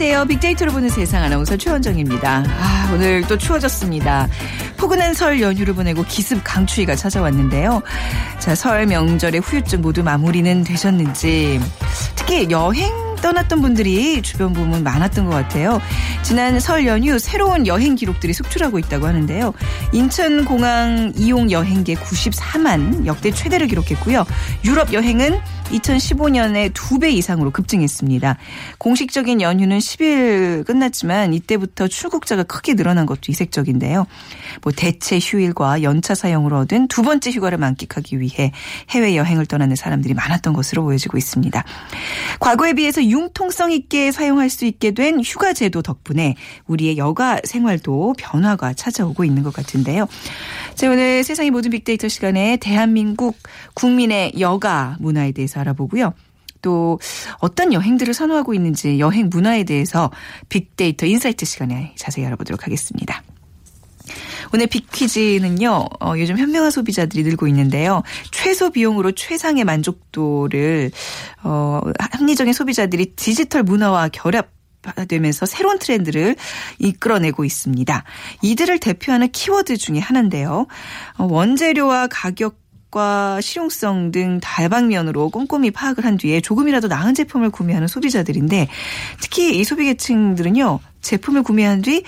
안녕하세요. 빅데이터로 보는 세상 아나운서 최원정입니다. 아, 오늘 또 추워졌습니다. 포근한 설 연휴를 보내고 기습 강추위가 찾아왔는데요. 자, 설 명절의 후유증 모두 마무리는 되셨는지 특히 여행 떠났던 분들이 주변 보면 많았던 것 같아요. 지난 설 연휴 새로운 여행 기록들이 속출하고 있다고 하는데요. 인천공항 이용 여행객 94만 역대 최대를 기록했고요. 유럽 여행은 2015년에 두 배 이상으로 급증했습니다. 공식적인 연휴는 10일 끝났지만 이때부터 출국자가 크게 늘어난 것도 이색적인데요. 뭐 대체 휴일과 연차 사용으로 얻은 두 번째 휴가를 만끽하기 위해 해외 여행을 떠나는 사람들이 많았던 것으로 보여지고 있습니다. 과거에 비해서 융통성 있게 사용할 수 있게 된 휴가 제도 덕분에 우리의 여가 생활도 변화가 찾아오고 있는 것 같은데요. 자, 오늘 세상의 모든 빅데이터 시간에 대한민국 국민의 여가 문화에 대해서 알아보고요. 또 어떤 여행들을 선호하고 있는지 여행 문화에 대해서 빅데이터 insight 시간에 자세히 알아보도록 하겠습니다. 오늘 빅퀴즈는요, 어, 요즘 현명한 소비자들이 늘고 있는데요. 최소 비용으로 최상의 만족도를, 어, 합리적인 소비자들이 디지털 문화와 결합 되면서 새로운 트렌드를 이끌어내고 있습니다. 이들을 대표하는 키워드 중에 하나인데요. 어, 원재료와 가격 과 실용성 등 다방면으로 꼼꼼히 파악을 한 뒤에 조금이라도 나은 제품을 구매하는 소비자들인데 특히 이 소비계층들은요 제품을 구매한 뒤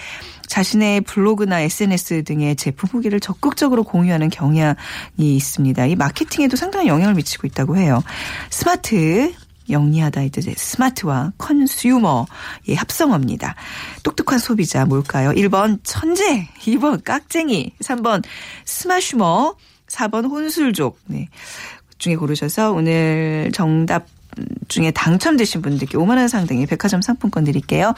자신의 블로그나 SNS 등의 제품 후기를 적극적으로 공유하는 경향이 있습니다. 이 마케팅에도 상당한 영향을 미치고 있다고 해요. 스마트 영리하다 이제 스마트와 컨슈머의 합성어입니다. 똑똑한 소비자 뭘까요? 1번 천재, 2번 깍쟁이, 3번 스마슈머, 4번 혼술족. 네. 중에 고르셔서 오늘 정답 중에 당첨되신 분들께 5만 원 상당의 백화점 상품권 드릴게요.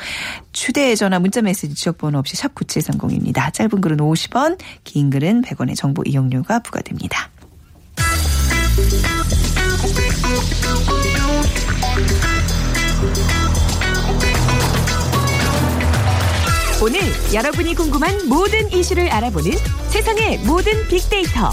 휴대 전화 문자 메시지 지역 번호 없이 샵 9730입니다. 짧은 글은 50원, 긴 글은 100원의 정보 이용료가 부과됩니다. 오늘 여러분이 궁금한 모든 이슈를 알아보는 세상의 모든 빅데이터.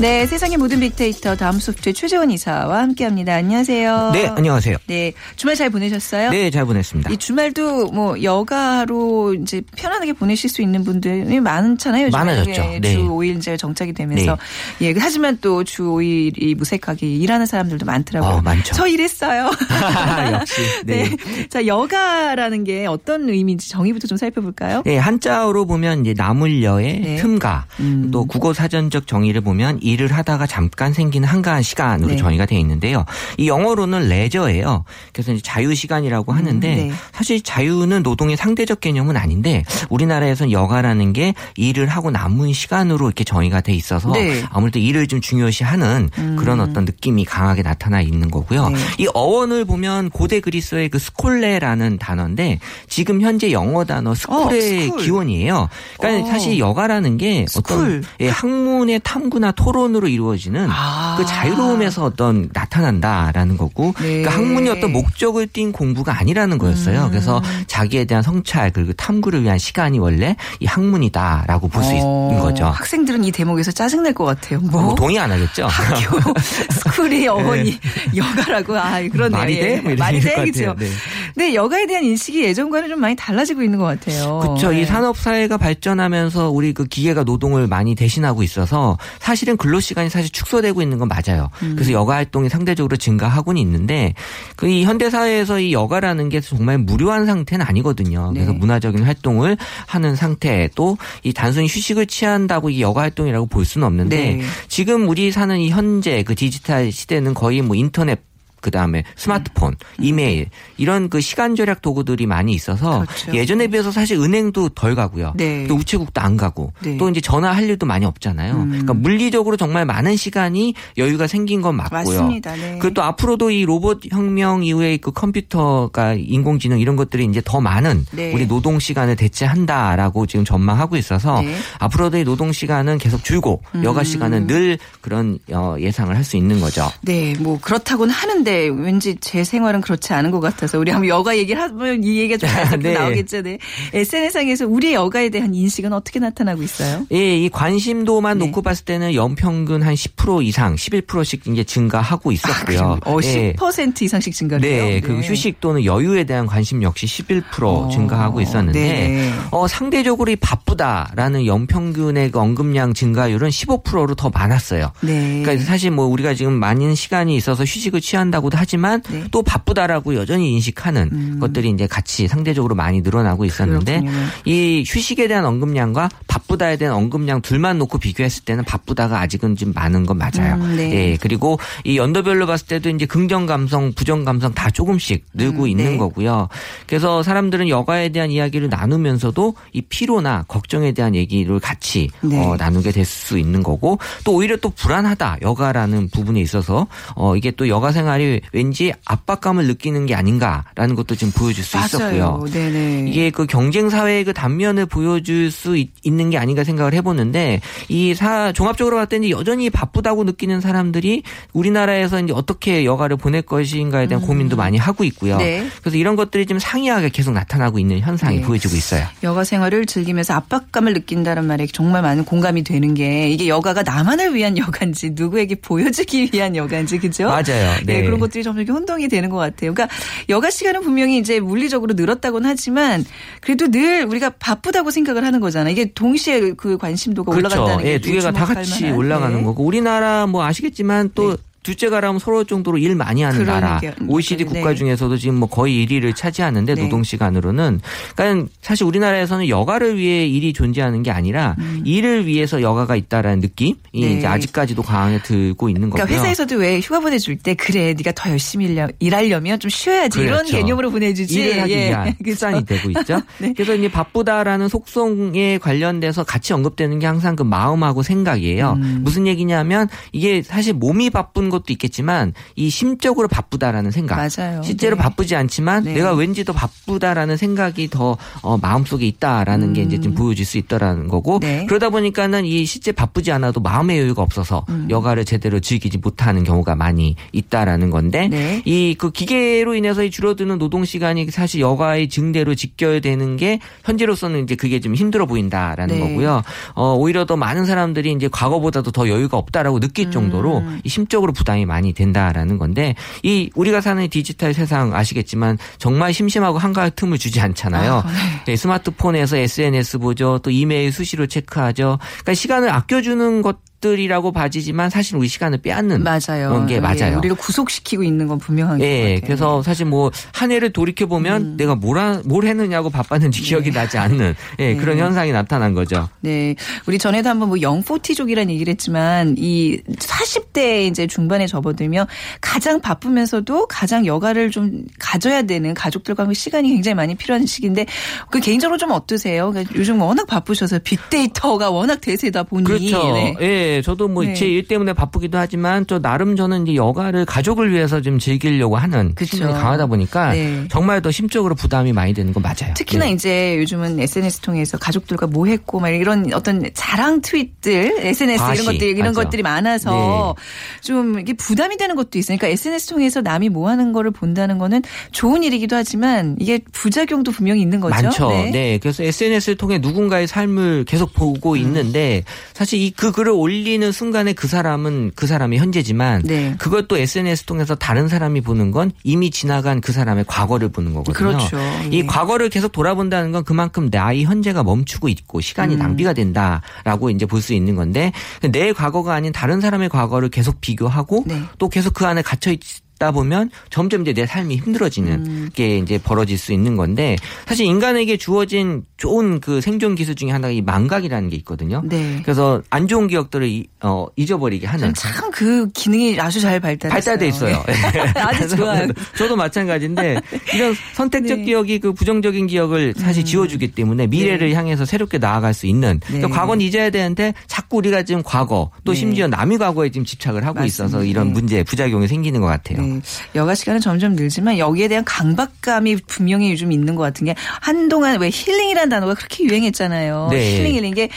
네, 세상의 모든 빅데이터 다음 소프트의 최재원 이사와 함께합니다. 안녕하세요. 네, 안녕하세요. 네, 주말 잘 보내셨어요? 네, 잘 보냈습니다. 이 주말도 뭐 여가로 이제 편안하게 보내실 수 있는 분들이 많잖아요. 많아졌죠. 예, 네. 주 5일제 정착이 되면서. 예, 하지만 또 주 5일이 무색하게 일하는 사람들도 많더라고요. 어, 많죠. 저 일했어요. 역시. 네. 네. 자, 여가라는 게 어떤 의미인지 정의부터 좀 살펴볼까요? 네, 한자어로 보면 이제 나물여의 네. 틈가, 음. 또 국어 사전적 정의를 보면 일을 하다가 잠깐 생기는 한가한 시간으로 네. 정의가 되어 있는데요. 이 영어로는 레저예요. 그래서 자유 시간이라고 하는데 네. 사실 자유는 노동의 상대적 개념은 아닌데 우리나라에서는 여가라는 게 일을 하고 남은 시간으로 이렇게 정의가 돼 있어서 네. 아무래도 일을 좀 중요시하는 그런 어떤 느낌이 강하게 나타나 있는 거고요. 네. 이 어원을 보면 고대 그리스어의 그 스콜레라는 단어인데 지금 현재 영어 단어 school의 school. 기원이에요. 그러니까 어. 사실 여가라는 게 school. 어떤 예, 학문의 탐구나 토론 으로 이루어지는 아. 그 자유로움에서 어떤 나타난다라는 거고 네. 그러니까 학문이 어떤 목적을 띈 공부가 아니라는 거였어요. 음. 그래서 자기에 대한 성찰 그리고 탐구를 위한 시간이 원래 이 학문이다라고 볼수 어, 있는 거죠. 학생들은 이 대목에서 짜증날 것 같아요. 뭐. 뭐 동의 안 하겠죠. 학교 스쿨의 어원이 여가라고 아 그런 네. 말이 돼? 뭐 말이 돼것 그죠. 네. 근데 여가에 대한 인식이 예전과는 좀 많이 달라지고 있는 것 같아요. 그렇죠. 네. 이 산업 사회가 발전하면서 우리 그 기계가 노동을 많이 대신하고 있어서 사실은 근로 시간이 사실 축소되고 있는 건 맞아요. 음. 그래서 여가 활동이 상대적으로 증가하고는 있는데 그 이 현대 사회에서 이 여가라는 게 정말 무료한 상태는 아니거든요. 그래서 네. 문화적인 활동을 하는 상태 또 이 단순히 휴식을 취한다고 이 여가 활동이라고 볼 수는 없는데 네. 지금 우리 사는 이 현재 그 디지털 시대는 거의 뭐 인터넷 그다음에 스마트폰, 이메일 이런 그 시간 절약 도구들이 많이 있어서 그렇죠. 예전에 비해서 사실 은행도 덜 가고요. 네. 또 우체국도 안 가고 네. 음. 또 이제 전화할 일도 많이 없잖아요. 그러니까 물리적으로 정말 많은 시간이 여유가 생긴 건 맞고요. 맞습니다. 네. 그리고 또 앞으로도 이 로봇 혁명 이후에 그 컴퓨터가 인공지능 이런 것들이 이제 더 많은 네. 우리 노동 시간을 대체한다라고 지금 전망하고 있어서 네. 음. 앞으로도 이 노동 시간은 계속 줄고 여가 시간은 늘 그런 어, 예상을 할 수 있는 거죠. 네, 뭐 그렇다고는 하는데 왠지 제 생활은 그렇지 않은 것 같아서 우리 한번 여가 얘기를 하면 이 얘기가 좀 자연스럽게 네. 나오겠죠. 네. SNS상에서 우리의 여가에 대한 인식은 어떻게 나타나고 있어요? 예, 이 관심도만 네. 놓고 봤을 때는 연평균 한 10% 이상, 11%씩 이제 증가하고 있었고요. 어, 예. 10% 이상씩 증가해요. 네, 그리고 휴식 또는 여유에 대한 관심 역시 11% 증가하고 있었는데 네. 어, 상대적으로 이 바쁘다라는 연평균의 그 언급량 증가율은 15%로 더 많았어요. 네. 그러니까 사실 뭐 우리가 지금 많은 시간이 있어서 휴식을 취한다 고도 하지만 네. 음. 또 바쁘다라고 여전히 인식하는 것들이 이제 같이 상대적으로 많이 늘어나고 있었는데 그렇군요. 이 휴식에 대한 언급량과 바쁘다에 대한 언급량 둘만 놓고 비교했을 때는 바쁘다가 아직은 좀 많은 건 맞아요. 음, 네. 예, 그리고 이 연도별로 봤을 때도 이제 긍정 감성, 부정 감성 다 조금씩 늘고 음, 있는 네. 거고요. 그래서 사람들은 여가에 대한 이야기를 나누면서도 이 피로나 걱정에 대한 얘기를 같이 네. 어, 나누게 될 수 있는 거고 또 오히려 또 불안하다 여가라는 부분에 있어서 어, 이게 또 여가 생활이 왠지 압박감을 느끼는 게 아닌가라는 것도 좀 보여줄 수 있었고요. 네네. 이게 그 경쟁 사회의 그 단면을 보여줄 수 있, 는게 아닌가 생각을 해보는데 이 사 종합적으로 봤을 때 이제 여전히 바쁘다고 느끼는 사람들이 우리나라에서 이제 어떻게 여가를 보낼 것인가에 대한 고민도 많이 하고 있고요. 음. 네. 그래서 이런 것들이 좀 상이하게 계속 나타나고 있는 현상이 네. 보여지고 있어요. 여가 생활을 즐기면서 압박감을 느낀다는 말에 정말 많은 공감이 되는 게 이게 여가가 나만을 위한 여가인지 누구에게 보여주기 위한 여가인지 그죠? 맞아요. 네. 네. 그런 것들이 점점 이렇게 혼동이 되는 것 같아요. 그러니까 여가 시간은 분명히 이제 물리적으로 늘었다고는 하지만 그래도 늘 우리가 바쁘다고 생각을 하는 거잖아요. 이게 동시에 그 관심도가 올라간다는 게 예, 두 개가 다 같이. 올라가는 네. 거고 우리나라 뭐 아시겠지만 또 둘째 가라면 서로 정도로 일 많이 하는 나라. 게- OECD 네. 국가 중에서도 지금 뭐 거의 1위를 차지하는데 네. 노동 시간으로는 그러니까 사실 우리나라에서는 여가를 위해 일이 존재하는 게 아니라 일을 위해서 여가가 있다라는 느낌이 음. 네. 이제 아직까지도 강하게 들고 있는 거고요. 그러니까 회사에서도 왜 휴가 보내 줄 때 그래 네가 더 열심히 일하려면 좀 쉬어야지 이런 그렇죠. 개념으로 보내 주지 일을 하기 예. 위한 그죠? 수단이 되고 있죠. 네. 그래서 이제 바쁘다라는 속성에 관련돼서 같이 언급되는 게 항상 그 마음하고 생각이에요. 음. 무슨 얘기냐면 이게 사실 몸이 바쁜 것도 있겠지만 이 심적으로 바쁘다라는 생각. 맞아요. 실제로 네. 바쁘지 않지만 네. 내가 왠지 더 바쁘다라는 생각이 더 어, 마음속에 있다라는 게 이제 좀 보여질 수 있다라는 거고 음. 네. 그러다 보니까는 이 실제 바쁘지 않아도 마음의 여유가 없어서 음. 여가를 제대로 즐기지 못하는 경우가 많이 있다라는 건데 네. 이그 기계로 인해서 이 줄어드는 노동 시간이 사실 여가의 증대로 직결되는 게 현재로서는 이제 그게 좀 힘들어 보인다라는 네. 거고요. 어 오히려 더 많은 사람들이 이제 과거보다도 더 여유가 없다라고 느낄 음. 정도로 이 심적으로 부담이 많이 된다라는 건데 이 우리가 사는 디지털 세상 아시겠지만 정말 심심하고 한가할 틈을 주지 않잖아요. 아, 네, 스마트폰에서 SNS 보죠. 또 이메일 수시로 체크하죠. 그러니까 시간을 아껴주는 것 들이라고 봐지지만 사실 우리 시간을 빼앗는 맞아요. 그런 게 예, 맞아요. 우리를 구속시키고 있는 건 분명한 것 예, 같아요. 그래서 사실 뭐 한 해를 돌이켜 보면 음. 내가 뭘, 하- 뭘 했느냐고 바빴는지 기억이 나지 않는 예, 그런 네. 현상이 나타난 거죠. 네. 우리 전에도 한번 뭐 영포티족이라는 얘기를 했지만 이 40대 이제 중반에 접어들면 가장 바쁘면서도 가장 여가를 좀 가져야 되는 가족들과 그 시간이 굉장히 많이 필요한 시기인데 그 개인적으로 좀 어떠세요? 그러니까 요즘 워낙 바쁘셔서 빅데이터가 워낙 대세다 보니 그렇죠. 네. 예, 저도 뭐 네. 제일 때문에 바쁘기도 하지만 또 나름 저는 이제 여가를 가족을 위해서 좀 즐기려고 하는 그쵸. 강하다 보니까 네. 정말 더 심적으로 부담이 많이 되는 건 맞아요. 특히나 네. 이제 요즘은 SNS 통해서 가족들과 뭐 했고 막 이런 어떤 자랑 트윗들, SNS 과시, 이런 것들 이런 맞아. 것들이 많아서 좀 이게 부담이 되는 것도. 그러니까 SNS 통해서 남이 뭐 하는 거를 본다는 거는 좋은 일이기도 하지만 이게 부작용도 분명히 있는 거죠. 많죠. 네. 그래서 SNS를 통해 누군가의 삶을 계속 보고 음. 있는데 사실 이 그 글을 올리 는 순간에 그 사람은 그 사람의 현재지만 네. 그것도 SNS 통해서 다른 사람이 보는 건 이미 지나간 그 사람의 과거를 보는 거거든요. 그렇죠. 이 네. 과거를 계속 돌아본다는 건 그만큼 나의 현재가 멈추고 있고 음. 시간이 낭비가 된다라고 이제 볼 수 있는 건데 내 과거가 아닌 다른 사람의 과거를 계속 비교하고 네. 또 계속 그 안에 갇혀 있 있다 보면 점점 이제 내 삶이 힘들어지는 게 이제 벌어질 수 있는 건데 사실 인간에게 주어진 좋은 그 생존 기술 중에 하나가 이 망각이라는 게 있거든요. 네. 그래서 안 좋은 기억들을 이- 어, 잊어버리게 하는 참 그 기능이 아주 잘 발달했어요. 발달돼 있어요. 아주 좋아요. 저도 마찬가지인데 이런 선택적 네. 기억이 그 부정적인 기억을 사실 지워주기 때문에 미래를 향해서 새롭게 나아갈 수 있는 그러니까 네. 과거는 잊어야 되는데 자꾸 우리가 지금 과거 또 네. 심지어 남의 과거에 지금 집착을 하고 있어서 맞습니다. 이런 네. 문제 부작용이 생기는 것 같아요. 네. 여가 시간은 점점 늘지만 여기에 대한 강박감이 분명히 요즘 있는 것 같은 게 한동안 왜 힐링이라는 단어가 그렇게 유행했잖아요. 네. 힐링 힐링 이게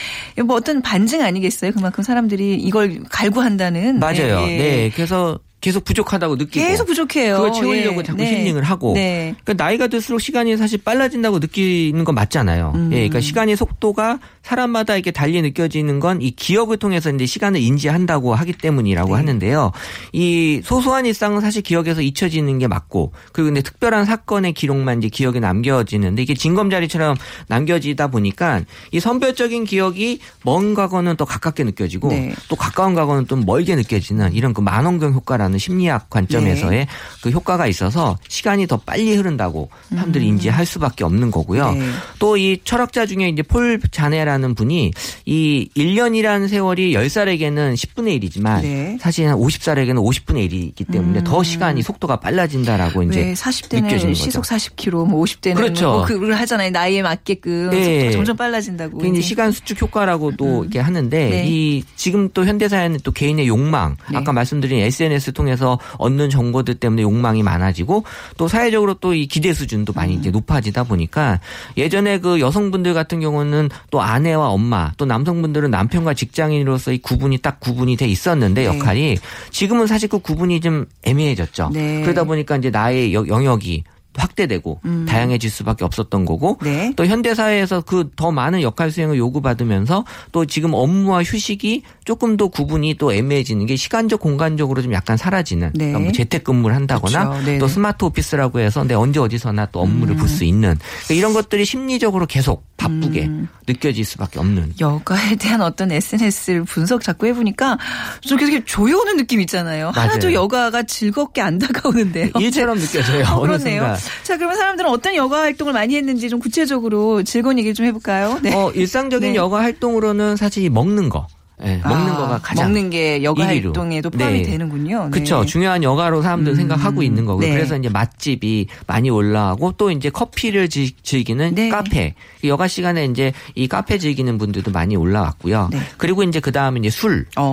뭐 어떤 반증 아니겠어요? 그만큼 사람들이 이걸 갈구한다는 맞아요. 예, 예. 네. 그래서 계속 부족하다고 느끼고 계속 부족해요. 그걸 채우려고 예. 자꾸 네. 힐링을 하고 네. 그러니까 나이가 들수록 시간이 사실 빨라진다고 느끼는 건 맞잖아요. 음. 예, 그러니까 시간의 속도가 사람마다 이렇게 달리 느껴지는 건 이 기억을 통해서 이제 시간을 인지한다고 하기 때문이라고 네. 하는데요. 이 소소한 일상은 사실 기억에서 잊혀지는 게 맞고 그리고 근데 특별한 사건의 기록만 이제 기억에 남겨지는데 이게 징검다리처럼 남겨지다 보니까 이 선별적인 기억이 먼 과거는 또 가깝게 느껴지고 네. 또 가까운 과거는 또 멀게 느껴지는 이런 그 만원경 효과라는 심리학 관점에서의 네. 그 효과가 있어서 시간이 더 빨리 흐른다고 사람들이 인지할 수밖에 없는 거고요. 음. 네. 또이 철학자 중에 이제 폴 자네라는 분이 이 1년이라는 세월이 10살에게는 10분의 1이지만 네. 사실 한 50살에게는 50분의 1이기 때문에 더 시간이 속도가 빨라진다라고 이제 왜 40대는 느껴지는 시속 거죠. 40km, 뭐 50대는 그렇죠. 뭐 그걸 하잖아요. 나이에 맞게끔 네. 점점 빨라진다고. 그 이제. 시간 수축 효과라고도 이렇게 하는데 네. 이 지금 또 현대 사회는 또 개인의 욕망 네. 아까 말씀드린 SNS 통해 서 얻는 정보들 때문에 욕망이 많아지고 또 사회적으로 또 이 기대 수준도 많이 음. 이제 높아지다 보니까 예전에 그 여성분들 같은 경우는 또 아내와 엄마 또 남성분들은 남편과 직장인으로서 이 구분이 딱 구분이 돼 있었는데 네. 역할이 지금은 사실 그 구분이 좀 애매해졌죠. 네. 그러다 보니까 이제 나의 여- 영역이 확대되고 다양해질 수밖에 없었던 거고 음. 네. 또 현대 사회에서 그 더 많은 역할 수행을 요구받으면서 또 지금 업무와 휴식이 조금 더 구분이 또 애매해지는 게 시간적 공간적으로 좀 약간 사라지는 네. 그러니까 뭐 재택근무를 한다거나 그렇죠. 네네. 또 스마트 오피스라고 해서 내 언제 어디서나 또 업무를 볼수 있는 그러니까 이런 것들이 심리적으로 계속 바쁘게 음. 느껴질 수밖에 없는 여가에 대한 어떤 SNS를 분석 자꾸 해보니까 좀 계속 조여오는 느낌 있잖아요. 하나도 맞아요. 여가가 즐겁게 안 다가오는데요. 일처럼 느껴져요 어, 그렇네요. 순간 자, 그러면 사람들은 어떤 여가 활동을 많이 했는지 좀 구체적으로 즐거운 얘기 좀 해볼까요? 네. 어, 일상적인 네. 여가 활동으로는 사실 이 먹는 거 예, 먹는 아, 거가 가장 먹는 게 여가 1위로. 활동에도 포함이 네. 되는군요. 네. 그렇죠. 중요한 여가로 사람들 은 생각하고 있는 거고. 네. 그래서 이제 맛집이 많이 올라가고 또 이제 커피를 지- 즐기는 네. 카페. 여가 시간에 이제 이 카페 즐기는 분들도 많이 올라왔고요. 네. 그리고 이제 그 다음에 이제 술. 어.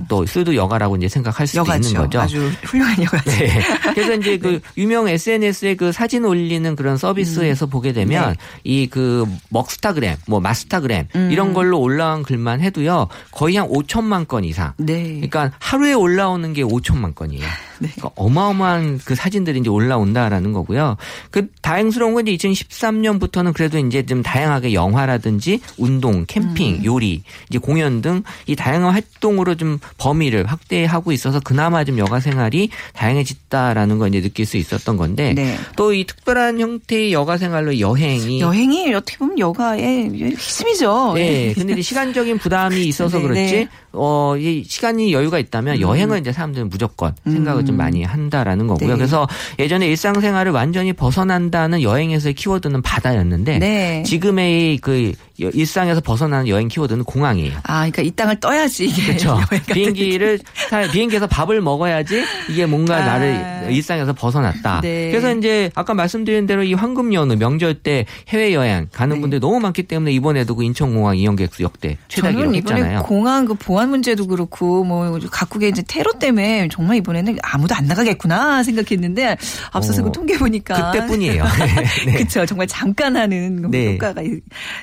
어, 또 술도 여가라고 이제 생각할 수도 여가죠. 있는 거죠. 아주 훌륭한 여가죠. 네. 그래서 이제 그 유명 SNS에 그 사진 올리는 그런 서비스에서 보게 되면 네. 이그 먹스타그램, 뭐 마스타그램 음. 이런 걸로 올라온 글만 해도요 거의 한 5천만 건 이상. 네. 그러니까 하루에 올라오는 게 5천만 건이에요. 네. 그러니까 어마어마한 그 사진들이 이제 올라온다라는 거고요. 그 다행스러운 건 이제 2013년부터는 그래도 이제 좀 다양하게 영화라든지 운동, 캠핑, 음. 요리, 이제 공연 등 이 다양한 활동으로 좀 범위를 확대하고 있어서 그나마 좀 여가 생활이 다양해졌다라는 걸 이제 느낄 수 있었던 건데 네. 또이 특별한 형태의 여가 생활로 여행이 여행이 어떻게 보면 여가의 핵심이죠. 네, 근데 이제 시간적인 부담이 있어서 네, 그렇지, 네. 어, 이 시간이 여유가 있다면 여행을 이제 사람들은 무조건 생각을 좀 많이 한다라는 거고요. 네. 그래서 예전에 일상생활을 완전히 벗어난다는 여행에서의 키워드는 바다였는데, 네. 지금의 그 일상에서 벗어나는 여행 키워드는 공항이에요. 아, 그러니까 이 땅을 떠야지 이게 그렇죠. 비행기를 타, 비행기에서 밥을 먹어야지 이게 뭔가 아. 나를 일상에서 벗어났다. 네. 그래서 이제 아까 말씀드린 대로 이 황금 연휴 명절 때 해외 여행 가는 네. 분들이 너무 많기 때문에 이번에도 그 인천공항 이용객 수 역대 최다 기록했잖아요. 공항 그 보안 문제도 그렇고 뭐 각국의 이제 테러 때문에 정말 이번에는 아무도 안 나가겠구나 생각했는데 앞서서 어, 그 통계 보니까 그때뿐이에요. 네. 그렇죠. 정말 잠깐 하는 그 네. 효과가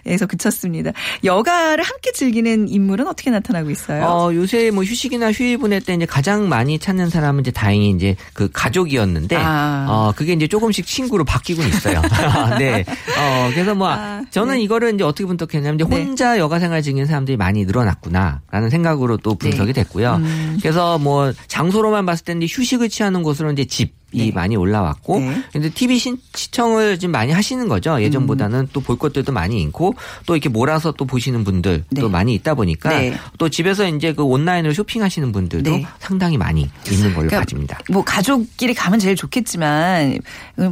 에서 그 쳤습니다. 여가를 함께 즐기는 인물은 어떻게 나타나고 있어요? 어, 요새 뭐 휴식이나 휴일 보낼 때 이제 가장 많이 찾는 사람은 이제 다행히 이제 그 가족이었는데, 아. 어, 그게 이제 조금씩 친구로 바뀌고 있어요. 네. 어, 그래서 뭐, 아, 저는 네. 이거를 이제 어떻게 분석했냐면, 이제 네. 혼자 여가 생활 즐기는 사람들이 많이 늘어났구나라는 생각으로 또 분석이 네. 됐고요. 음. 그래서 뭐, 장소로만 봤을 때 휴식을 취하는 곳으로 이제 집, 네. 많이 올라왔고 네. 근데 TV 신, 시청을 좀 많이 하시는 거죠. 예전보다는 또볼 것들도 많이 있고 또 이렇게 몰아서 또 보시는 분들도 네. 많이 있다 보니까 네. 또 집에서 이제 그 온라인으로 쇼핑하시는 분들도 네. 상당히 많이 있는 걸로 그러니까 봐집니다. 뭐 가족끼리 가면 제일 좋겠지만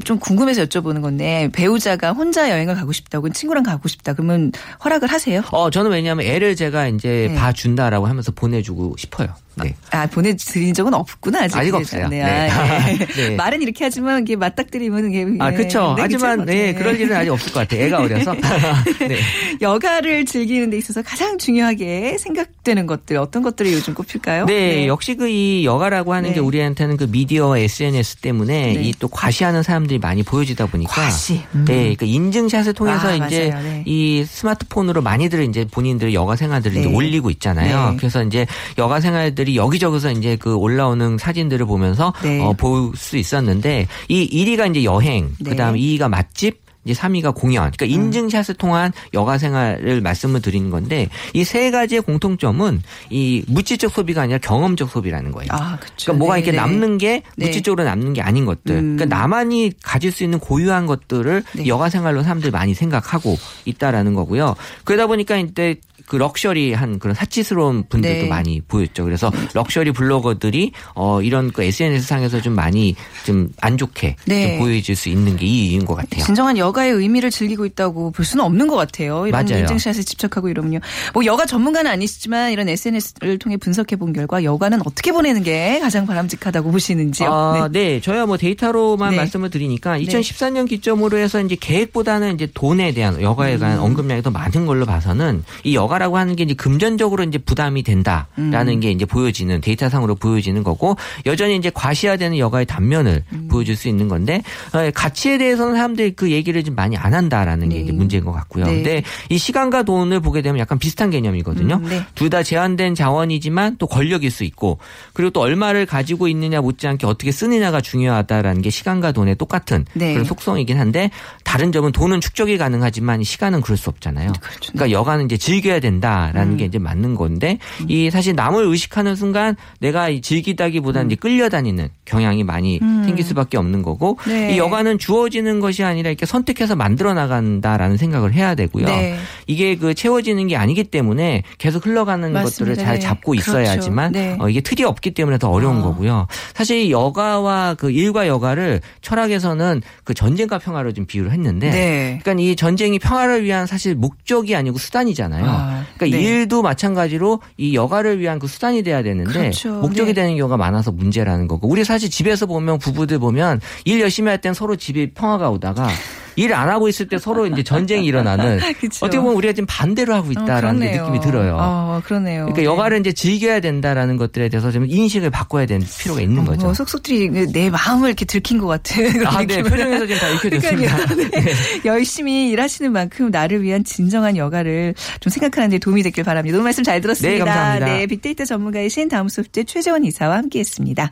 좀 궁금해서 여쭤보는 건데 배우자가 혼자 여행을 가고 싶다고 친구랑 가고 싶다 그러면 허락을 하세요? 어 저는 왜냐하면 애를 제가 이제 네. 봐준다라고 하면서 보내주고 싶어요. 네. 아 보내드린 적은 없구나 아직. 아직 없어요. 네. 네. 아, 네. 네. 말은 이렇게 하지만 이게 맞닥뜨리면 이게 아, 예, 그쵸. 네, 하지만? 네, 그럴 일은 아직 없을 것 같아요. 애가 어려서. 네. 여가를 즐기는 데 있어서 가장 중요하게 생각되는 것들 어떤 것들이 요즘 꼽힐까요? 네, 역시 그 이 여가라고 하는 네. 게 우리한테는 그 미디어 SNS 때문에 네. 이또 과시하는 사람들이 많이 보여지다 보니까 과시. 음. 네, 그 인증샷을 통해서 아, 이제. 이 스마트폰으로 많이들 이제 본인들의 여가 생활들을 이제 네. 올리고 있잖아요. 네. 그래서 이제 여가 생활들 이 여기저기서 이제 그 올라오는 사진들을 보면서 네. 어, 볼 수 있었는데 이 1위가 이제 여행, 네. 그다음 2위가 맛집, 이제 3위가 공연. 그러니까 인증샷을 통한 여가 생활을 말씀을 드리는 건데 이 세 가지의 공통점은 이 물질적 소비가 아니라 경험적 소비라는 거예요. 아, 그렇죠. 그러니까 뭐가 네, 이렇게 네. 남는 게 네. 물질적으로 남는 게 아닌 것들. 음. 그러니까 나만이 가질 수 있는 고유한 것들을 네. 여가 생활로 사람들이 많이 생각하고 있다라는 거고요. 그러다 보니까 이때 그 럭셔리한 그런 사치스러운 분들도 네. 많이 보였죠. 그래서 럭셔리 블로거들이 어 이런 그 SNS 상에서 좀 많이 좀 안 좋게 네. 좀 보여질 수 있는 게 이 이유인 것 같아요. 진정한 여가의 의미를 즐기고 있다고 볼 수는 없는 것 같아요. 이런 맞아요. 인증샷에 집착하고 이러면요. 뭐 여가 전문가는 아니시지만 이런 SNS를 통해 분석해 본 결과 여가는 어떻게 보내는 게 가장 바람직하다고 보시는지요? 아, 네. 저야 뭐 데이터로만 네. 말씀을 드리니까 2014년 기점으로 해서 이제 계획보다는 이제 돈에 대한 여가에 음. 관한 언급량이 더 많은 걸로 봐서는 이 여 가라고 하는 게 이제 금전적으로 이제 부담이 된다라는 음. 게 이제 보여지는 데이터상으로 보여지는 거고 여전히 이제 과시화되는 여가의 단면을 음. 보여줄 수 있는 건데 어, 가치에 대해서는 사람들이 그 얘기를 좀 많이 안 한다라는 게 네. 이제 문제인 것 같고요. 네. 근데 이 시간과 돈을 보게 되면 약간 비슷한 개념이거든요. 음, 네. 둘다 제한된 자원이지만 또 권력일 수 있고 그리고 또 얼마를 가지고 있느냐 못지않게 어떻게 쓰느냐가 중요하다라는 게 시간과 돈의 똑같은 네. 그런 속성이긴 한데 다른 점은 돈은 축적이 가능하지만 시간은 그럴 수 없잖아요. 그렇죠. 그러니까 여가는 이제 즐겨 야 된다라는 음. 게 이제 맞는 건데 이 사실 남을 의식하는 순간 내가 이 즐기다기보다는 이제 끌려다니는 경향이 많이 음. 생길 수밖에 없는 거고 네. 이 여가는 주어지는 것이 아니라 이렇게 선택해서 만들어 나간다라는 생각을 해야 되고요. 네. 이게 그 채워지는 게 아니기 때문에 계속 흘러가는 맞습니다. 것들을 잘 네. 잡고 그렇죠. 있어야지만 네. 어, 이게 틀이 없기 때문에 더 어려운 어. 거고요. 사실 이 여가와 그 일과 여가를 철학에서는 그 전쟁과 평화로 좀 비유를 했는데 네. 그러니까 이 전쟁이 평화를 위한 사실 목적이 아니고 수단이잖아요. 아, 그러니까 네. 일도 마찬가지로 이 여가를 위한 그 수단이 돼야 되는데 그렇죠. 목적이 네. 되는 경우가 많아서 문제라는 거고 우리 사실 집에서 보면 부부들 보면 일 열심히 할 땐 서로 집에 평화가 오다가 일 안 하고 있을 때 서로 이제 전쟁이 일어나는. 어떻게 보면 우리가 지금 반대로 하고 어, 있다라는 게 그러네요. 느낌이 들어요. 어, 그러네요. 그러니까 여가를 이제 즐겨야 된다라는 것들에 대해서 좀 인식을 바꿔야 되는 필요가 있는 어, 거죠. 뭐 속속들이 내 마음을 이렇게 들킨 것 같은 그런 아, 네. 표정에서 지금 다 읽혀졌습니다. 그러니까요. 네. 열심히 일하시는 만큼 나를 위한 진정한 여가를 좀 생각하는 데 도움이 됐길 바랍니다. 오늘 말씀 잘 들었습니다. 네, 감사합니다. 네, 빅데이터 전문가이신 다음 소프트 최재원 이사와 함께했습니다.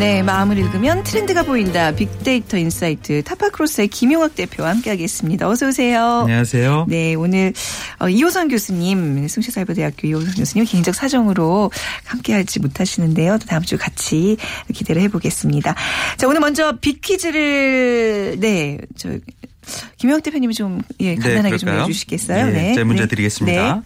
네, 마음을 읽으면 트렌드가 보인다. 빅데이터 insight 타파크로스의 김용학 대표와 함께하겠습니다. 어서 오세요. 안녕하세요. 네, 오늘 어, 이호선 교수님, 숭실사이버대학교 이호선 교수님 개인적 사정으로 함께하지 못하시는데요. 또 다음 주 같이 기대를 해보겠습니다. 자, 오늘 먼저 빅퀴즈를 네, 저 김영학 대표님이 좀 예, 간단하게 좀 그럴까요? 해주시겠어요? 네, 제 문제 네. 드리겠습니다. 네.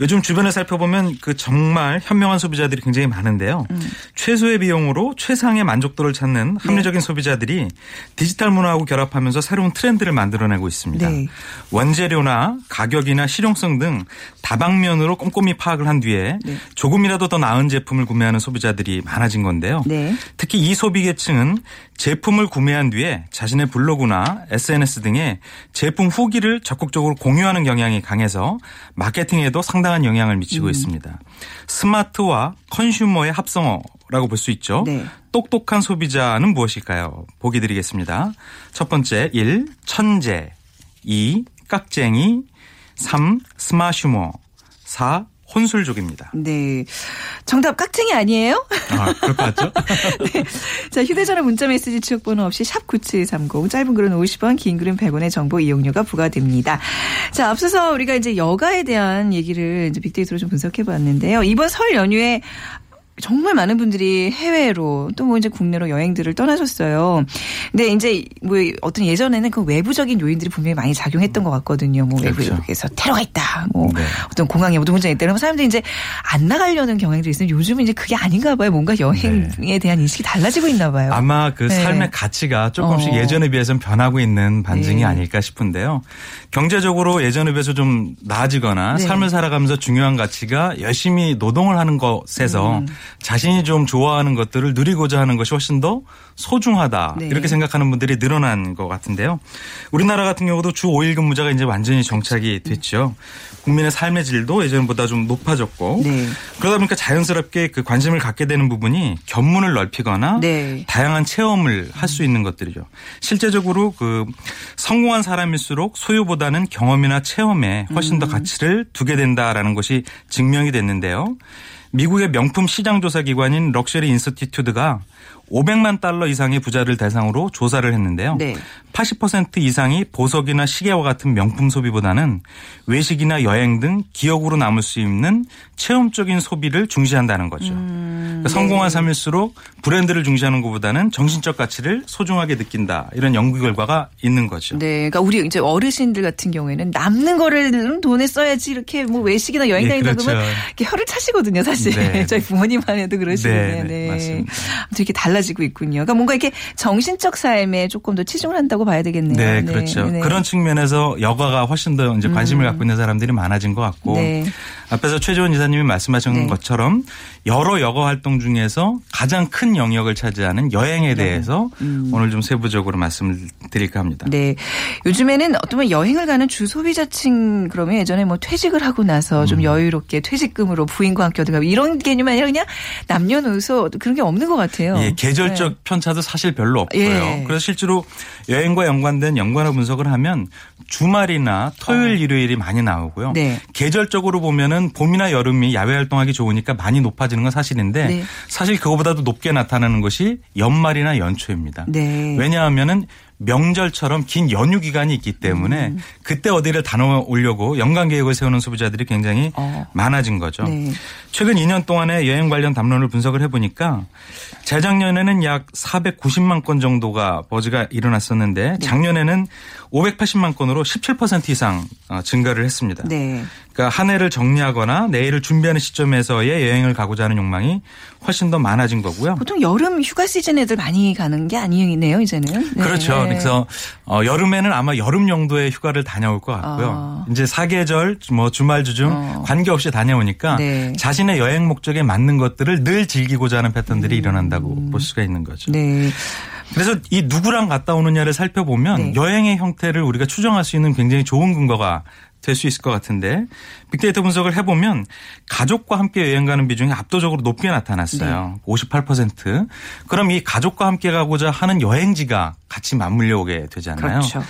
요즘 주변을 살펴보면 그 정말 현명한 소비자들이 굉장히 많은데요. 음. 최소의 비용으로 최상의 만족도를 찾는 합리적인 소비자들이 디지털 문화하고 결합하면서 새로운 트렌드를 만들어내고 있습니다. 네. 원재료나 가격이나 실용성 등 다방면으로 꼼꼼히 파악을 한 뒤에 네. 조금이라도 더 나은 제품을 구매하는 소비자들이 많아진 건데요. 네. 특히 이 소비 계층은 제품을 구매한 뒤에 자신의 블로그나 SNS 등에 제품 후기를 적극적으로 공유하는 경향이 강해서 마케팅에도 상당 한 영향을 미치고 있습니다. 스마트와 컨슈머의 합성어라고 볼 수 있죠. 네. 똑똑한 소비자는 무엇일까요? 보기 드리겠습니다. 첫 번째 1. 천재 2. 깍쟁이 3. 스마슈머 4. 혼술족입니다. 네. 정답 깍쟁이 아니에요? 아, 그럴 것 같죠? 자, 휴대전화 문자 메시지 지역번호 없이 샵 9730, 짧은 글은 50원, 긴 글은 100원의 정보 이용료가 부과됩니다. 자, 앞서서 우리가 이제 여가에 대한 얘기를 이제 빅데이터로 좀 분석해 봤는데요. 이번 설 연휴에 정말 많은 분들이 해외로 또 뭐 이제 국내로 여행들을 떠나셨어요. 근데 이제 뭐 어떤 예전에는 그 외부적인 요인들이 분명히 많이 작용했던 것 같거든요. 뭐 그렇죠. 외부에서 테러가 있다. 뭐 네. 어떤 공항에 모든 문제가 있다. 그러면 사람들이 이제 안 나가려는 경향들이 있어요. 요즘은 이제 그게 아닌가 봐요. 뭔가 여행에 대한 인식이 달라지고 있나 봐요. 네. 아마 그 네. 삶의 가치가 조금씩 어. 예전에 비해서는 변하고 있는 반증이 네. 아닐까 싶은데요. 경제적으로 예전에 비해서 좀 나아지거나 네. 삶을 살아가면서 중요한 가치가 열심히 노동을 하는 것에서 음. 자신이 좀 좋아하는 것들을 누리고자 하는 것이 훨씬 더 소중하다. 네. 이렇게 생각하는 분들이 늘어난 것 같은데요. 우리나라 같은 경우도 주 5일 근무제가 이제 완전히 정착이 됐죠. 국민의 삶의 질도 예전보다 좀 높아졌고 네. 그러다 보니까 자연스럽게 그 관심을 갖게 되는 부분이 견문을 넓히거나 네. 다양한 체험을 할 수 있는 것들이죠. 실제적으로 그 성공한 사람일수록 소유보다는 경험이나 체험에 훨씬 음. 더 가치를 두게 된다라는 것이 증명이 됐는데요. 미국의 명품 시장 조사 기관인 Luxury Institute가 500만 달러 이상의 부자를 대상으로 조사를 했는데요. 네. 80% 이상이 보석이나 시계와 같은 명품 소비보다는 외식이나 여행 등 기억으로 남을 수 있는 체험적인 소비를 중시한다는 거죠. 음, 그러니까 성공한 삶일수록 브랜드를 중시하는 것보다는 정신적 가치를 소중하게 느낀다. 이런 연구 결과가 있는 거죠. 네, 그러니까 우리 이제 어르신들 같은 경우에는 남는 거를 돈에 써야지 이렇게 뭐 외식이나 여행 예, 다닌다 그렇죠. 그러면 이렇게 혀를 차시거든요, 사실. 네. 저희 부모님만 해도 그러시는데. 네, 네, 맞습니다. 아무튼 이렇게 달라지고 있군요. 그러니까 뭔가 이렇게 정신적 삶에 조금 더 치중을 한다고 봐야 되겠네요. 네, 그렇죠. 네. 그런 측면에서 여가가 훨씬 더 이제 관심을 갖고 있는 사람들이 많아진 것 같고 네. 앞에서 최재원 이사님이 말씀하신 네. 것처럼 여러 여가 활동 중에서 가장 큰 영역을 차지하는 여행에 대해서 오늘 좀 세부적으로 말씀을 드릴까 합니다. 음. 네. 요즘에는 어쩌면 여행을 가는 주소비자층 그러면 예전에 뭐 퇴직을 하고 나서 음. 좀 여유롭게 퇴직금으로 부인과 함께 어디 가고 이런 개념이 아니라 그냥 남녀노소 그런 게 없는 것 같아요. 예, 계절적 네. 편차도 사실 별로 없고요. 예. 그래서 실제로 여행과 연관된 연관어 분석을 하면 주말이나 토요일, 일요일이 많이 나오고요. 어. 네. 계절적으로 보면은 봄이나 여름이 야외 활동하기 좋으니까 많이 높아지는 건 사실인데 네. 사실 그거보다도 높게 나타나는 것이 연말이나 연초입니다. 네. 왜냐하면은 명절처럼 긴 연휴 기간이 있기 때문에 음. 그때 어디를 다녀오려고 연간 계획을 세우는 소비자들이 굉장히 어. 많아진 거죠. 네. 최근 2년 동안의 여행 관련 담론을 분석을 해보니까 재작년에는 약 490만 건 정도가 버즈가 일어났었는데 작년에는 580만 건으로 17% 이상 어, 증가를 했습니다. 네. 그러니까 한 해를 정리하거나 내일을 준비하는 시점에서의 여행을 가고자 하는 욕망이 훨씬 더 많아진 거고요. 보통 여름 휴가 시즌 애들 많이 가는 게 아니네요, 이제는. 네. 그렇죠. 그래서 어, 여름에는 아마 여름 정도의 휴가를 다녀올 것 같고요. 아. 이제 사계절, 뭐 주말 주중 어. 관계없이 다녀오니까 네. 자신의 여행 목적에 맞는 것들을 늘 즐기고자 하는 패턴들이 일어난다 고볼 수가 있는 거죠. 음. 네. 그래서 이 누구랑 갔다 오느냐를 살펴보면 네. 여행의 형태를 우리가 추정할 수 있는 굉장히 좋은 근거가 될 수 있을 것 같은데 빅데이터 분석을 해보면 가족과 함께 여행 가는 비중이 압도적으로 높게 나타났어요. 네. 58%. 그럼 이 가족과 함께 가고자 하는 여행지가 같이 맞물려 오게 되잖아요. 그렇죠.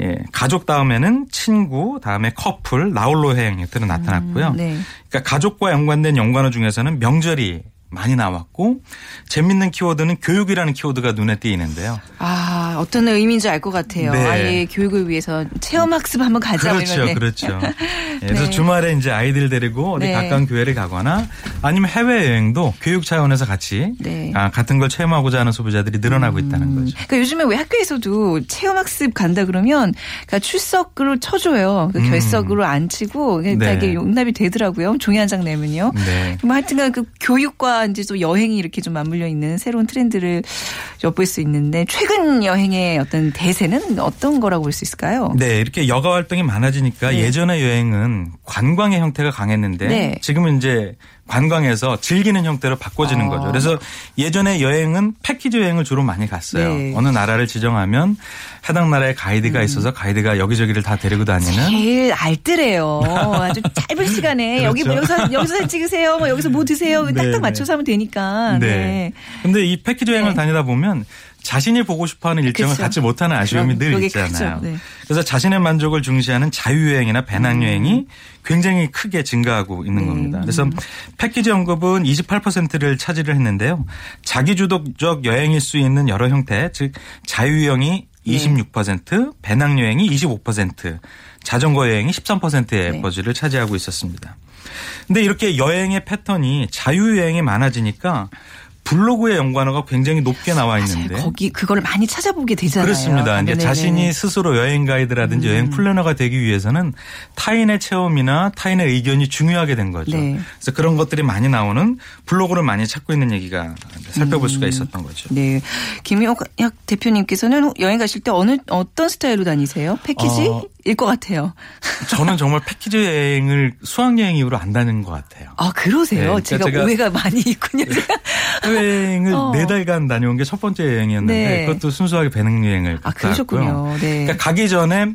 예, 가족 다음에는 친구, 다음에 커플, 나홀로 여행들은 나타났고요. 네. 그러니까 가족과 연관된 연관어 중에서는 명절이 많이 나왔고 재밌는 키워드는 교육이라는 키워드가 눈에 띄는데요. 아, 어떤 의미인지 알 것 같아요. 네. 아예 교육을 위해서 체험 학습 한번 가자. 그렇죠, 이러면. 네. 그렇죠. 예, 그래서 네. 주말에 이제 아이들 데리고 어디 네. 가까운 교회를 가거나 아니면 해외 여행도 교육 차원에서 같이 네. 아, 같은 걸 체험하고자 하는 소비자들이 늘어나고 있다는 거죠. 그러니까 요즘에 왜 학교에서도 체험 학습 간다 그러면 그러니까 출석으로 쳐줘요. 그 음. 결석으로 안 치고 그러니까 네. 이게 용납이 되더라고요. 종이 한 장 내면요. 네. 뭐 하여튼간 그 교육과 이제 또 여행이 이렇게 좀 맞물려 있는 새로운 트렌드를 엿볼 수 있는데 최근 여행의 어떤 대세는 어떤 거라고 볼 수 있을까요? 네, 이렇게 여가 활동이 많아지니까 네. 예전의 여행은 관광의 형태가 강했는데 네. 지금은 이제 관광에서 즐기는 형태로 바꿔지는 아. 거죠. 그래서 예전에 여행은 패키지 여행을 주로 많이 갔어요. 네. 어느 나라를 지정하면 해당 나라의 가이드가 있어서 가이드가 여기저기를 다 데리고 다니는 제일 알뜰해요. 아주 짧은 시간에 여기 뭐 그렇죠. 여기서 여기서 찍으세요. 뭐 여기서 뭐 드세요. 네, 딱딱 네. 맞춰서 하면 되니까. 네. 네. 근데 이 패키지 여행을 네. 다니다 보면 자신이 보고 싶어하는 일정을 그쵸. 갖지 못하는 아쉬움이 그럼 늘 있잖아요. 네. 그래서 자신의 만족을 중시하는 자유여행이나 배낭여행이 굉장히 크게 증가하고 있는 겁니다. 그래서 패키지 언급은 28%를 차지를 했는데요. 자기주도적 여행일 수 있는 여러 형태, 즉 자유여행이 26%, 배낭여행이 25%, 자전거 여행이 13%의 네. 버즈를 차지하고 있었습니다. 근데 이렇게 여행의 패턴이 자유여행이 많아지니까 블로그의 연관어가 굉장히 높게 나와 있는데 거기 그거를 많이 찾아보게 되잖아요. 그렇습니다. 이제 네네네. 자신이 스스로 여행 가이드라든지 음. 여행 플래너가 되기 위해서는 타인의 체험이나 타인의 의견이 중요하게 된 거죠. 네. 그래서 그런 것들이 많이 나오는 블로그를 많이 찾고 있는 얘기가 살펴볼 음. 수가 있었던 거죠. 네. 김용학 대표님께서는 여행 가실 때 어느 어떤 스타일로 다니세요? 패키지 일 어. 것 같아요. 저는 정말 패키지 여행을 수학여행 이후로 안 다니는 것 같아요. 아 그러세요? 네, 그러니까 제가, 제가- 오해가 많이 있군요. 여행을 어. 네 달간 다녀온 게 첫 번째 여행이었는데 네. 그것도 순수하게 배낭여행을 아 갔다 왔고요. 그러셨군요. 네. 그러니까 가기 전에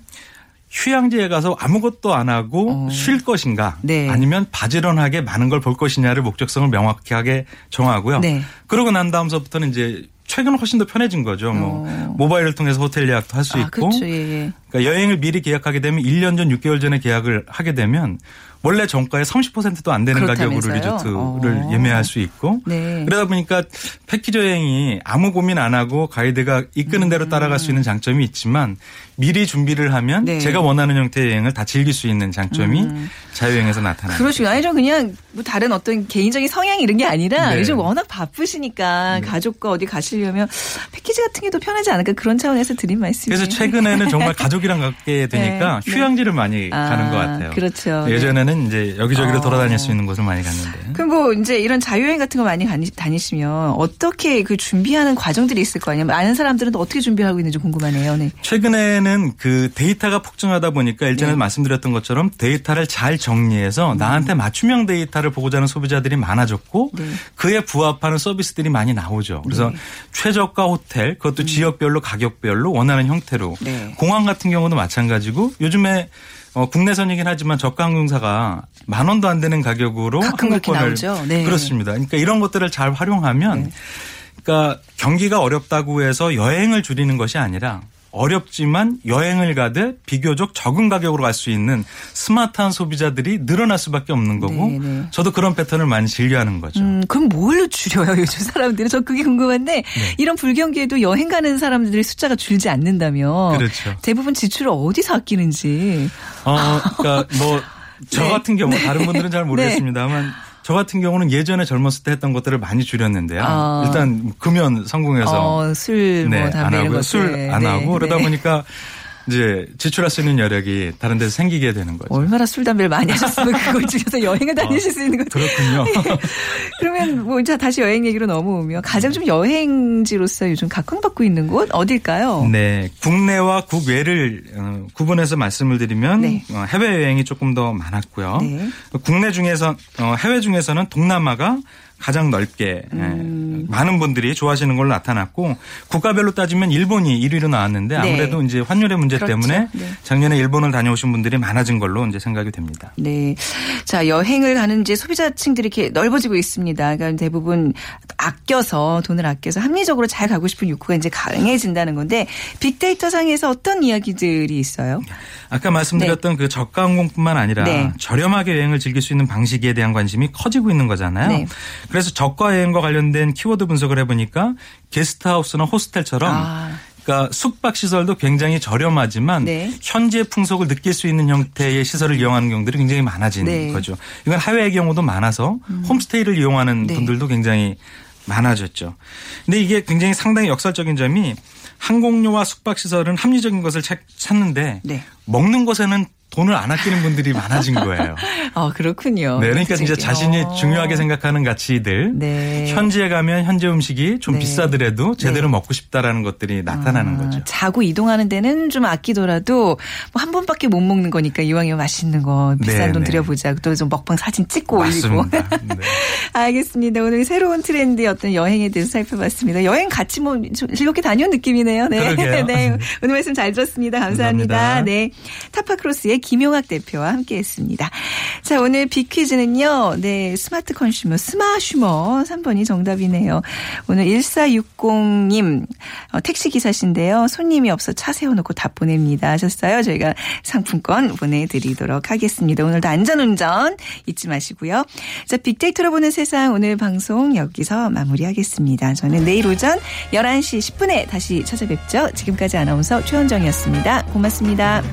휴양지에 가서 아무것도 안 하고 어. 쉴 것인가 네. 아니면 바지런하게 많은 걸 볼 것이냐를 목적성을 명확하게 정하고요. 네. 그러고 난 다음서부터는 이제 최근은 훨씬 더 편해진 거죠. 뭐 어. 모바일을 통해서 호텔 예약도 할수 아 있고 그렇죠. 예, 예. 그러니까 여행을 미리 계약하게 되면 1년 전, 6개월 전에 계약을 하게 되면 원래 정가의 30%도 안 되는 가격으로 그렇다면서요? 리조트를 어. 예매할 수 있고 네. 그러다 보니까 패키지 여행이 아무 고민 안 하고 가이드가 이끄는 대로 따라갈 수 있는 장점이 있지만 미리 준비를 하면 음. 네. 제가 원하는 형태의 여행을 다 즐길 수 있는 장점이 자유여행에서 나타납니다. 그러시군요. 아니, 저 그냥 뭐 다른 어떤 개인적인 성향 이런 게 아니라 네. 요즘 워낙 바쁘시니까 가족과 어디 가시려면 패키지 같은 게 더 편하지 않을까 그런 차원에서 드린 말씀이에요. 그래서 최근에는 정말 가족이랑 가게 되니까 네. 휴양지를 많이 아, 가는 것 같아요. 그렇죠. 예전에는 이제 여기저기로 어. 돌아다닐 수 있는 곳을 많이 갔는데. 그럼 뭐 이제 이런 자유여행 같은 거 많이 다니, 다니시면 어떻게 그 준비하는 과정들이 있을 거 아니에요? 많은 사람들은 또 어떻게 준비하고 있는지 궁금하네요. 네. 최근에는 그 데이터가 폭증하다 보니까 일전에 네. 말씀드렸던 것처럼 데이터를 잘 정리해서 나한테 맞춤형 데이터를 보고자 하는 소비자들이 많아졌고 네. 그에 부합하는 서비스들이 많이 나오죠. 그래서 최저가 호텔 그것도 지역별로 가격별로 원하는 형태로 음. 네. 공항 같은 경우도 마찬가지고 요즘에 어, 국내선이긴 하지만 저가 항공사가 만 원도 안 되는 가격으로 항공권을. 네. 그렇습니다. 그러니까 이런 것들을 잘 활용하면 그러니까 경기가 어렵다고 해서 여행을 줄이는 것이 아니라 어렵지만 여행을 가되 비교적 적은 가격으로 갈 수 있는 스마트한 소비자들이 늘어날 수밖에 없는 거고 네, 네. 저도 그런 패턴을 많이 즐겨하는 거죠. 음, 그럼 뭘로 줄여요, 요즘 사람들은? 저 그게 궁금한데, 네. 이런 불경기에도 여행 가는 사람들의 숫자가 줄지 않는다면, 그렇죠. 대부분 지출을 어디서 아끼는지. 어, 그러니까 뭐 저 네. 같은 경우 다른 분들은 잘 모르겠습니다만 저 같은 경우는 예전에 젊었을 때 했던 것들을 많이 줄였는데요. 아. 일단 금연 성공해서 어, 술, 뭐, 네, 담배 안 하고 것들. 술안 네, 하고 그러다 네. 보니까 이제 지출할 수 있는 여력이 다른 데서 생기게 되는 거죠. 얼마나 술, 담배를 많이 하셨으면 그걸 줄여서 여행을 다니실 수 있는 거죠. 그렇군요. 그러면 뭐 이제 다시 여행 얘기로 넘어오면 가장 좀 여행지로서 요즘 각광받고 있는 곳 어딜까요? 네, 국내와 국외를 어, 구분해서 말씀을 드리면 네. 어, 해외 여행이 조금 더 많았고요. 네. 국내 중에서 어, 해외 중에서는 동남아가 가장 넓게 예, 음. 많은 분들이 좋아하시는 걸로 나타났고 국가별로 따지면 일본이 1위로 나왔는데 네. 아무래도 이제 환율의 문제 그렇죠. 때문에 네. 작년에 일본을 다녀오신 분들이 많아진 걸로 이제 생각이 됩니다. 네. 자, 여행을 가는 이제 소비자층들이 이렇게 넓어지고 있습니다. 그러니까 대부분 아껴서 돈을 아껴서 합리적으로 잘 가고 싶은 욕구가 이제 강해진다는 건데 빅데이터 상에서 어떤 이야기들이 있어요? 아까 말씀드렸던 그 저가 항공뿐만 아니라 네. 저렴하게 여행을 즐길 수 있는 방식에 대한 관심이 커지고 있는 거잖아요. 네. 그래서 저가 여행과 관련된 키워드 분석을 해보니까 게스트하우스나 호스텔처럼 아. 그러니까 숙박 시설도 굉장히 저렴하지만 네. 현지의 풍속을 느낄 수 있는 형태의 시설을 이용하는 경우들이 굉장히 많아진 네. 거죠. 이건 해외의 경우도 많아서 홈스테이를 이용하는 네. 분들도 굉장히 많아졌죠. 근데 이게 굉장히 상당히 역설적인 점이 항공료와 숙박 시설은 합리적인 것을 찾- 찾는데 네. 먹는 것에는 돈을 안 아끼는 분들이 많아진 거예요. 아, 그렇군요. 네, 그러니까 진짜. 자신이 어. 중요하게 생각하는 가치들, 네. 현지에 가면 현지 음식이 좀 네. 비싸더라도 제대로 네. 먹고 싶다라는 것들이 나타나는 아, 거죠. 자고 이동하는 데는 좀 아끼더라도 뭐 한 번밖에 못 먹는 거니까 이왕이면 맛있는 거 비싼 네, 돈 네. 들여보자. 또 좀 먹방 사진 찍고 올리고. 맞습니다. 네. 알겠습니다. 오늘 새로운 트렌드의 어떤 여행에 대해서 살펴봤습니다. 여행 같이 뭐좀 즐겁게 다녀온 느낌이네요. 네. 네. 오늘 말씀 잘 들었습니다. 감사합니다. 감사합니다. 네. 타파크로스의 김용학 대표와 함께 했습니다. 자, 오늘 빅퀴즈는요, 네, smart consumer, 스마슈머 3번이 정답이네요. 오늘 1460님, 어, 택시 기사신데요. 손님이 없어 차 세워놓고 다 보냅니다. 하셨어요. 저희가 상품권 보내드리도록 하겠습니다. 오늘도 안전운전 잊지 마시고요. 자, 빅데이터로 보는 세상 오늘 방송 여기서 마무리하겠습니다. 저는 내일 오전 11시 10분에 다시 찾아뵙죠. 지금까지 아나운서 최원정이었습니다. 고맙습니다.